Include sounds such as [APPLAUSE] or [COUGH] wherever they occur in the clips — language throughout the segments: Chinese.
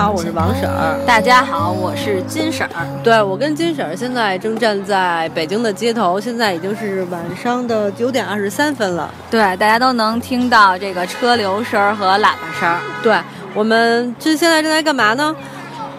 好，我是王婶儿。大家好，我是金婶儿。对，我跟金婶儿现在正站在北京的街头，现在已经是晚上的九点二十三分了。对，大家都能听到这个车流声和喇叭声。对，我们这现在正在干嘛呢？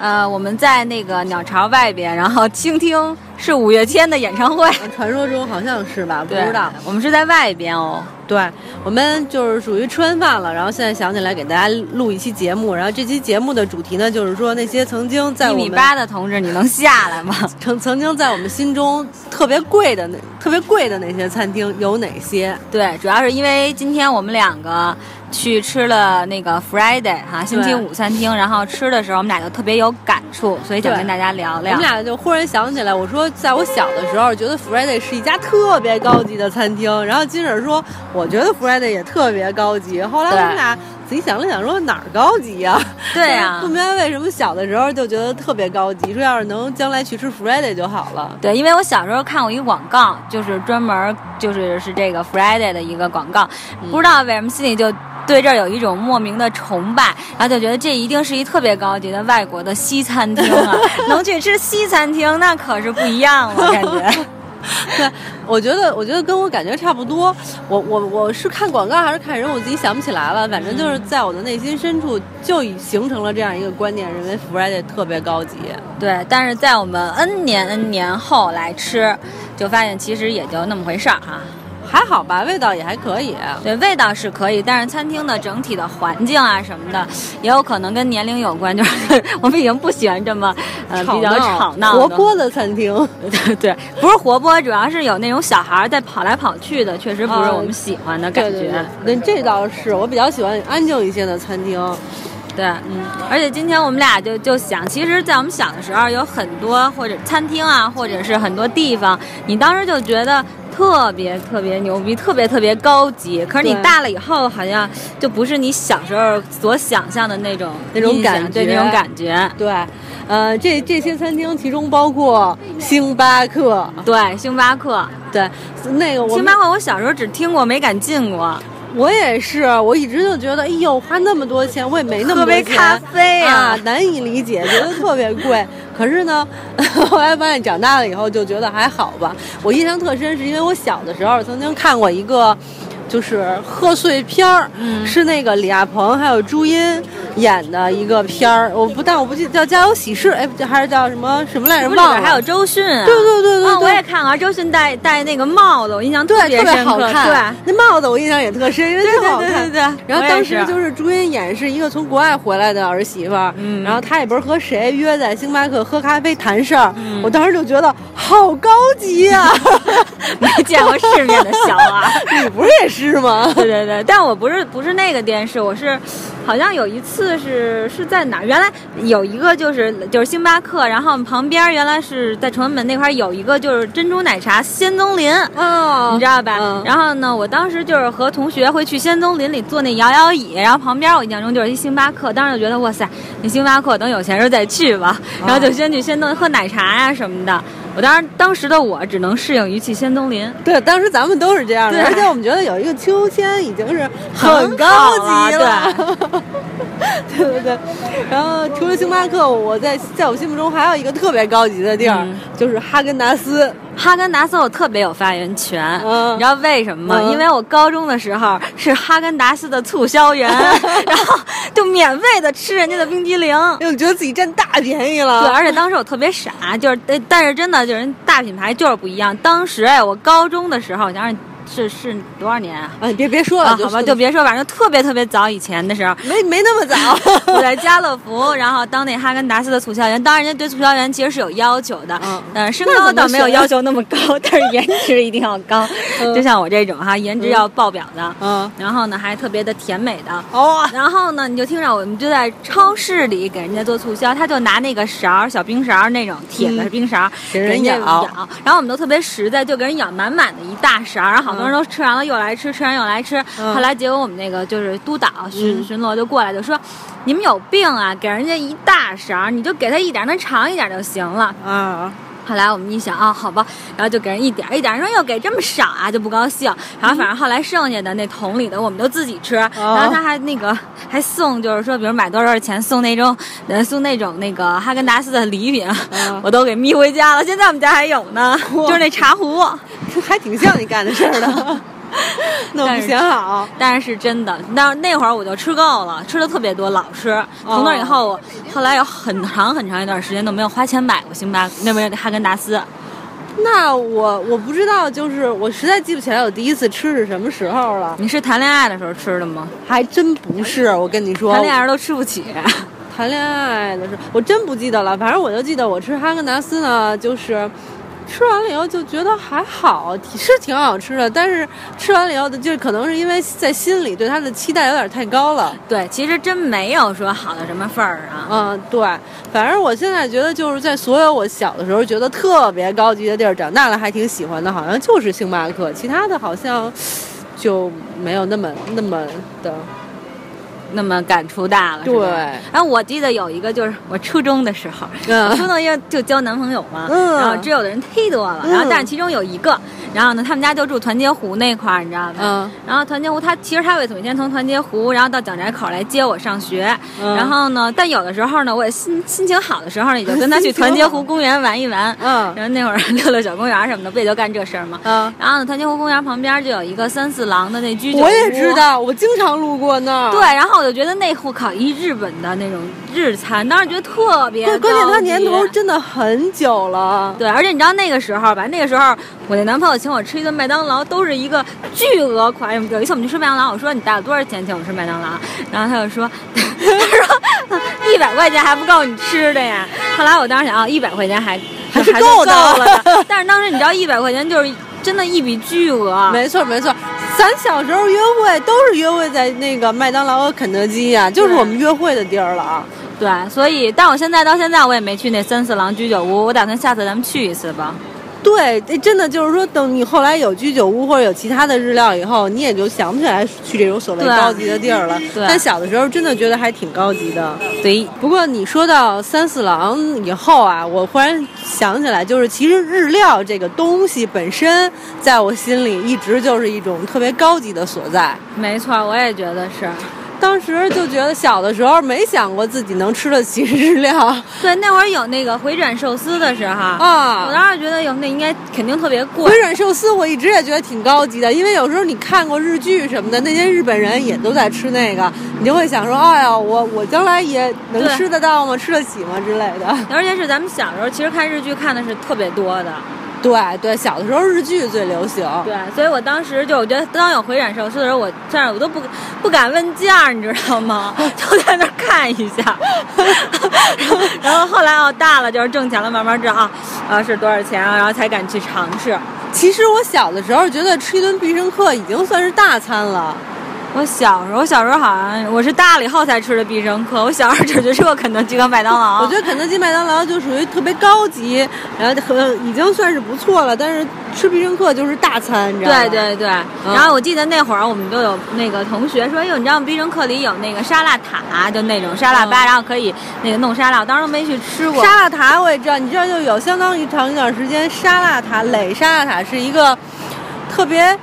呃，我们在那个鸟巢外边，然后倾听是五月天的演唱会。[LAUGHS] 传说中好像是吧？不知道。我们是在外边哦。对，我们就是属于吃完饭了，然后现在想起来给大家录一期节目。然后这期节目的主题呢，就是说那些曾经在一米八的同志，你能下来吗？[LAUGHS] 曾曾经在我们心中特别贵的那特别贵的那些餐厅有哪些？对，主要是因为今天我们两个。去吃了那个 Friday 哈星期五餐厅，然后吃的时候我们俩就特别有感触，所以想跟大家聊聊。我们俩就忽然想起来，我说在我小的时候觉得 Friday 是一家特别高级的餐厅，然后金婶说我觉得 Friday 也特别高级。后来我们俩仔细想了想，说哪儿高级呀？对呀，[LAUGHS] 不明白为什么小的时候就觉得特别高级，说要是能将来去吃 Friday 就好了。对，因为我小时候看过一个广告，就是专门就是是这个 Friday 的一个广告，不知道为什么心里就。对这儿有一种莫名的崇拜，然后就觉得这一定是一特别高级的外国的西餐厅啊！[LAUGHS] 能去吃西餐厅，那可是不一样了，感觉。对，[LAUGHS] 我觉得，我觉得跟我感觉差不多。我我我是看广告还是看人，我自己想不起来了。反正就是在我的内心深处就已形成了这样一个观念，认为 Friday 特别高级。对，但是在我们 N 年 N 年后来吃，就发现其实也就那么回事儿哈。还好吧，味道也还可以。对，味道是可以，但是餐厅的整体的环境啊什么的，也有可能跟年龄有关。就是我们已经不喜欢这么呃比较吵闹、活泼的餐厅。对 [LAUGHS] 对，不是活泼，主要是有那种小孩在跑来跑去的，确实不是我们喜欢的感觉。那这倒是，我比较喜欢安静一些的餐厅。对，嗯，而且今天我们俩就就想，其实，在我们小的时候，有很多或者餐厅啊，或者是很多地方，你当时就觉得。特别特别牛逼，特别特别高级。可是你大了以后，好像就不是你小时候所想象的那种那种感觉，对那种感觉。对，呃，这这些餐厅其中包括星巴克，对，星巴克，对，那个我星巴克，我小时候只听过，没敢进过。我也是，我一直就觉得，哎呦，花那么多钱，我也没那么多钱。喝杯咖啡啊，难以理解，觉得特别贵。[LAUGHS] 可是呢，[LAUGHS] 后来发现长大了以后就觉得还好吧。我印象特深，是因为我小的时候曾经看过一个。就是贺岁片儿，是那个李亚鹏还有朱茵演的一个片儿。我不，但我不记得叫《家有喜事》，哎，还是叫什么什么来着？忘了。还有周迅。对对对对，我也看了周迅戴戴那个帽子，我印象特别深刻。对，那帽子我印象也特深，因为特好看。对对对。然后当时就是朱茵演是一个从国外回来的儿媳妇，然后她也不是和谁约在星巴克喝咖啡谈事儿。我当时就觉得好高级呀，[LAUGHS] 没见过世面的小娃，[LAUGHS] 你不是也？是吗？对对对，但我不是不是那个电视，我是，好像有一次是是在哪儿？原来有一个就是就是星巴克，然后旁边原来是在崇文门那块有一个就是珍珠奶茶仙踪林，哦，你知道吧？然后呢，我当时就是和同学会去仙踪林里坐那摇摇椅，然后旁边我印象中就是一星巴克，当时就觉得哇塞，那星巴克等有钱时候再去吧，然后就先去仙踪喝奶茶呀什么的。我当然当时的我只能适应于去仙东林，对，当时咱们都是这样的，而且我们觉得有一个秋千已经是很高级了，[LAUGHS] 对对对。然后除了星巴克，我在在我心目中还有一个特别高级的地儿，就是哈根达斯。哈根达斯我特别有发言权，你知道为什么吗？因为我高中的时候是哈根达斯的促销员，[LAUGHS] 然后就免费的吃人家的冰激凌，就觉得自己占大便宜了。对，而且当时我特别傻，就是但是真的就是大品牌就是不一样。当时哎，我高中的时候，想想。是是多少年啊？你别别说了，好吧，就别说，反正特别特别早以前的时候，没没那么早。[LAUGHS] 我在家乐福，然后当那哈根达斯的促销员。当然，人家对促销员其实是有要求的，嗯，身高倒没有要求那么高，但是颜值一定要高。[LAUGHS] 就像我这种哈，颜值要爆表的，嗯，然后呢还特别的甜美的哦。然后呢，你就听着，我们就在超市里给人家做促销，他就拿那个勺，小冰勺那种铁的冰勺给人咬，然后我们都特别实在，就给人舀满满的一大勺，然后好。很多人都吃完了又来吃，吃完又来吃。后来结果我们那个就是督导巡巡逻就过来就说：“你们有病啊！给人家一大勺，你就给他一点，能尝一点就行了。”啊，后来我们一想啊，好吧，然后就给人一点一点，说又给这么少啊，就不高兴。然后反正后来剩下的那桶里的我们都自己吃，然后他还那个还送，就是说比如买多少钱送那种呃送那种那个哈根达斯的礼品，我都给眯回家了。现在我们家还有呢，就是那茶壶，还挺像你干的事儿的。[LAUGHS] 那不嫌好，但是是真的。那那会儿我就吃够了，吃的特别多，老吃。从那以后，后来有很长很长一段时间都没有花钱买过星巴克，那边哈根达斯。那我我不知道，就是我实在记不起来我第一次吃是什么时候了。你是谈恋爱的时候吃的吗？还真不是，我跟你说，谈恋爱都吃不起。[LAUGHS] 谈恋爱的时候，我真不记得了。反正我就记得我吃哈根达斯呢，就是。吃完了以后就觉得还好，是挺好吃的，但是吃完了以后，就可能是因为在心里对它的期待有点太高了。对，其实真没有说好到什么份儿啊。嗯，对，反正我现在觉得就是在所有我小的时候觉得特别高级的地儿，长大了还挺喜欢的，好像就是星巴克，其他的好像就没有那么那么的。那么感触大了，对。然后我记得有一个，就是我初中的时候，初中因为就交男朋友嘛，然后知有的人忒多了，然后但是其中有一个。然后呢，他们家就住团结湖那块儿，你知道吧？嗯。然后团结湖，他其实他会每天从团结湖，然后到蒋宅口来接我上学。嗯。然后呢，但有的时候呢，我也心心情好的时候呢，也就跟他去团结湖公园玩一玩。嗯。然后那会儿溜溜小公园什么的，不也就干这事儿吗？嗯。然后呢，团结湖公园旁边就有一个三四郎的那居酒屋。我也知道，我经常路过那儿。对，然后我就觉得那户烤一日本的那种日餐，当时觉得特别。对，关键它年头真的很久了。对，而且你知道那个时候吧？那个时候我那男朋友请我吃一顿麦当。劳都是一个巨额款，有一次我们去吃麦当劳，我说你带了多少钱请我吃麦当劳？然后他就说，[LAUGHS] [LAUGHS] 他说 [LAUGHS] 一百块钱还不够你吃的呀。后来我当时想啊，一百块钱还还是够的了，但是当时你知道一百块钱就是真的一笔巨额。没错没错，咱小时候约会都是约会在那个麦当劳和肯德基呀，就是我们约会的地儿了啊。对，所以但我现在到现在我也没去那三四郎居酒屋，我打算下次咱们去一次吧。对，这真的就是说，等你后来有居酒屋或者有其他的日料以后，你也就想不起来去这种所谓高级的地儿了。但小的时候真的觉得还挺高级的。对，不过你说到三四郎以后啊，我忽然想起来，就是其实日料这个东西本身，在我心里一直就是一种特别高级的所在。没错，我也觉得是。当时就觉得小的时候没想过自己能吃得起日料。[LAUGHS] 对，那会儿有那个回转寿司的时候啊，我当时觉得有那应该肯定特别贵。回转寿司我一直也觉得挺高级的，因为有时候你看过日剧什么的，那些日本人也都在吃那个，你就会想说，哎呀，我我将来也能吃得到吗？吃得起吗之类的。[LAUGHS] 而且是咱们小时候其实看日剧看的是特别多的。对对，小的时候日剧最流行。对，所以我当时就我觉得当有回转寿司的时候，我这样我都不不敢问价，你知道吗？[LAUGHS] 就在那看一下。[LAUGHS] 然后后来哦大了就是挣钱了，慢慢知道啊啊是多少钱啊，然后才敢去尝试。其实我小的时候觉得吃一顿必胜客已经算是大餐了。我小时候，我小时候好像我是大了以后才吃的必胜客。我小时候只吃过肯德基和麦当劳。我觉得肯德基、麦当劳就属于特别高级，然后很已经算是不错了。但是吃必胜客就是大餐，你知道吗？对对对。然后我记得那会儿我们都有那个同学说：“哟，你知道必胜客里有那个沙拉塔，就那种沙拉吧，然后可以那个弄沙拉。”我当时都没去吃过。沙拉塔我也知道，你知道就有相当于长一段时间，沙拉塔垒沙拉塔是一个特别。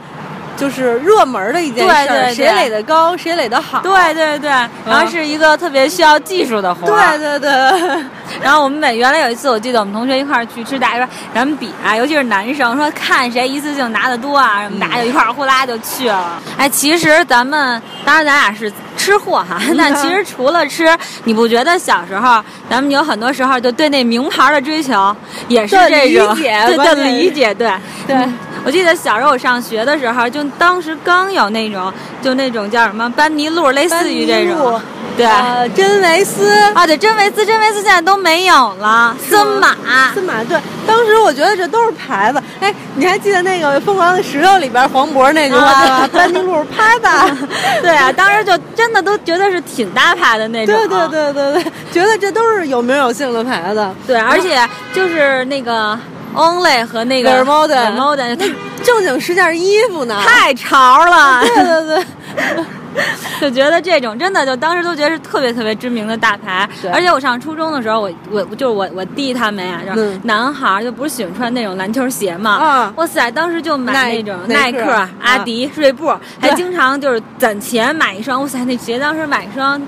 就是热门的一件事，谁垒的高，谁垒的好。对对对，然后是一个特别需要技术的活。对对对。然后我们每原来有一次，我记得我们同学一块儿去吃大鱼，咱们比啊，尤其是男生，说看谁一次性拿的多啊，什么大家就一块儿呼啦就去了。哎，其实咱们当然咱俩是吃货哈，[LAUGHS] 但其实除了吃，你不觉得小时候咱们有很多时候就对那名牌的追求也是这种对的理解，对对。我记得小时候我上学的时候，就当时刚有那种，就那种叫什么班尼路，类似于这种，对，真维斯啊，对，真维斯，真维斯现在都没有了。森马，森马，对，当时我觉得这都是牌子。哎，你还记得那个《疯狂的石头》里边黄渤那句话吗？[LAUGHS] 班尼路拍吧。[LAUGHS] 对啊，当时就真的都觉得是挺大牌的那种。对对对对对，觉得这都是有名有姓的牌子。对，而且就是那个。Only 和那个 r m o d e r m o d e 那正经是件衣服呢，太潮了。对对对，[LAUGHS] [LAUGHS] 就觉得这种真的，就当时都觉得是特别特别知名的大牌。而且我上初中的时候，我我就是我我弟他们呀，就是男孩就不是喜欢穿那种篮球鞋嘛。啊！哇塞，当时就买那种耐克、阿迪、锐步，还经常就是攒钱买一双。哇塞，那鞋当时买一双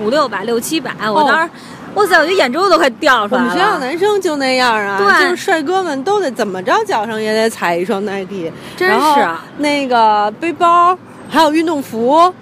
五六百、六七百，我当时。哇塞！我觉得眼珠都快掉出来了。我们学校男生就那样啊，就是帅哥们都得怎么着，脚上也得踩一双 Nike。真是。那个背包，还有运动服，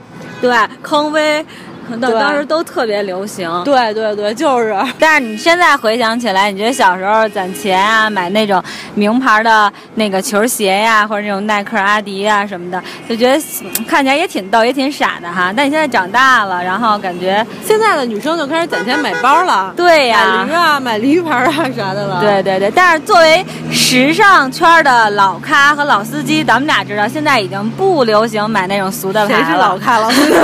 对，匡威。[LAUGHS] 当当时都特别流行，对对对，就是。但是你现在回想起来，你觉得小时候攒钱啊，买那种名牌的那个球鞋呀，或者那种耐克、阿迪啊什么的，就觉得看起来也挺逗，也挺傻的哈。但你现在长大了，然后感觉现在的女生就开始攒钱买包了，对呀，买驴啊，买驴牌啊啥的了。对对对，但是作为时尚圈的老咖和老司机，咱们俩知道，现在已经不流行买那种俗的牌了。谁是老咖老司机？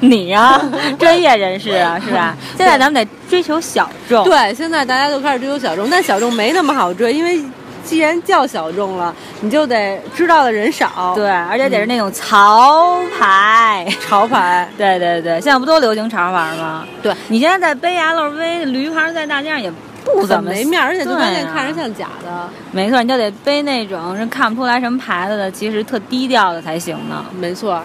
[LAUGHS] 你呀，[LAUGHS] 专业人士啊，是吧？现在咱们得追求小众。对，现在大家都开始追求小众，但小众没那么好追，因为既然叫小众了，你就得知道的人少。对，而且得是那种潮牌，潮牌。[LAUGHS] 对对对，现在不都流行潮牌吗？对，你现在在背 LV 驴牌，在大街上也不怎么没面，而且就关键看着像假的。没错，你就得背那种人看不出来什么牌子的，其实特低调的才行呢。没错。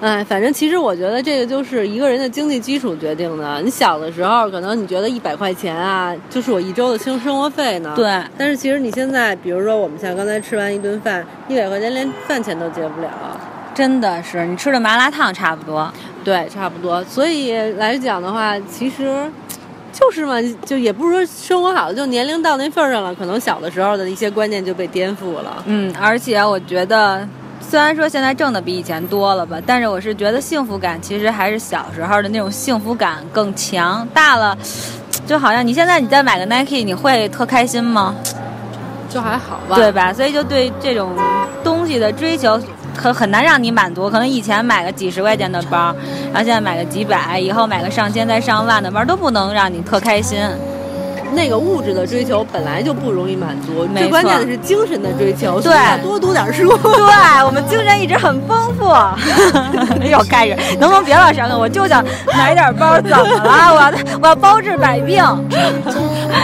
哎，反正其实我觉得这个就是一个人的经济基础决定的。你小的时候可能你觉得一百块钱啊，就是我一周的生生活费呢。对。但是其实你现在，比如说我们像刚才吃完一顿饭，一百块钱连饭钱都结不了。真的是，你吃的麻辣烫差不多。对，差不多。所以来讲的话，其实就是嘛，就也不是说生活好，就年龄到那份儿上了，可能小的时候的一些观念就被颠覆了。嗯，而且我觉得。虽然说现在挣的比以前多了吧，但是我是觉得幸福感其实还是小时候的那种幸福感更强。大了，就好像你现在你再买个 Nike，你会特开心吗？就还好吧，对吧？所以就对这种东西的追求，很很难让你满足。可能以前买个几十块钱的包，然后现在买个几百，以后买个上千再上万的包，都不能让你特开心。那个物质的追求本来就不容易满足，最关键的是精神的追求。对，多读点书。[LAUGHS] 对，我们精神一直很丰富。[LAUGHS] 又开始，[LAUGHS] 能不能别老想了？我就想买点包，怎么了？我要我要包治百病。好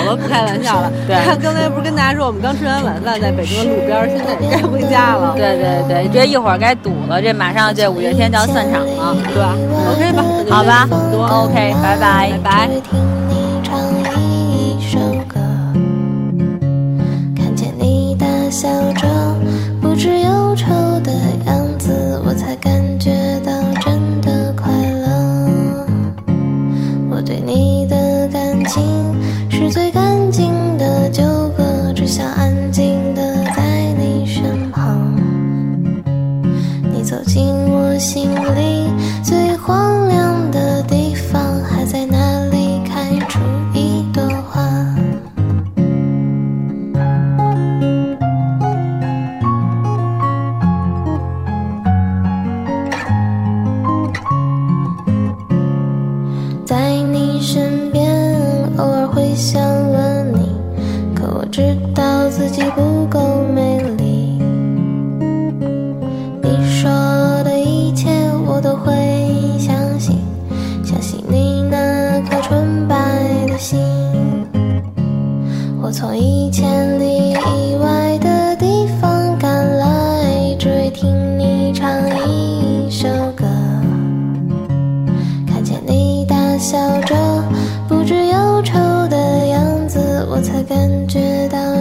了，不开玩笑了。对，刚才不是跟大家说，我们刚吃完晚饭，在北京的路边，现在该回家了。对对对，这一会儿该堵了，这马上这五月天就要散场了，对吧？OK 吧，好吧，OK，拜拜，拜拜。笑着，不知忧愁的样子自己不够美丽。你说的一切我都会相信相信你那颗纯白的心。我从一千里以外的地方赶来只为听你唱一首歌。看见你大笑着不知忧愁的样子我才感觉到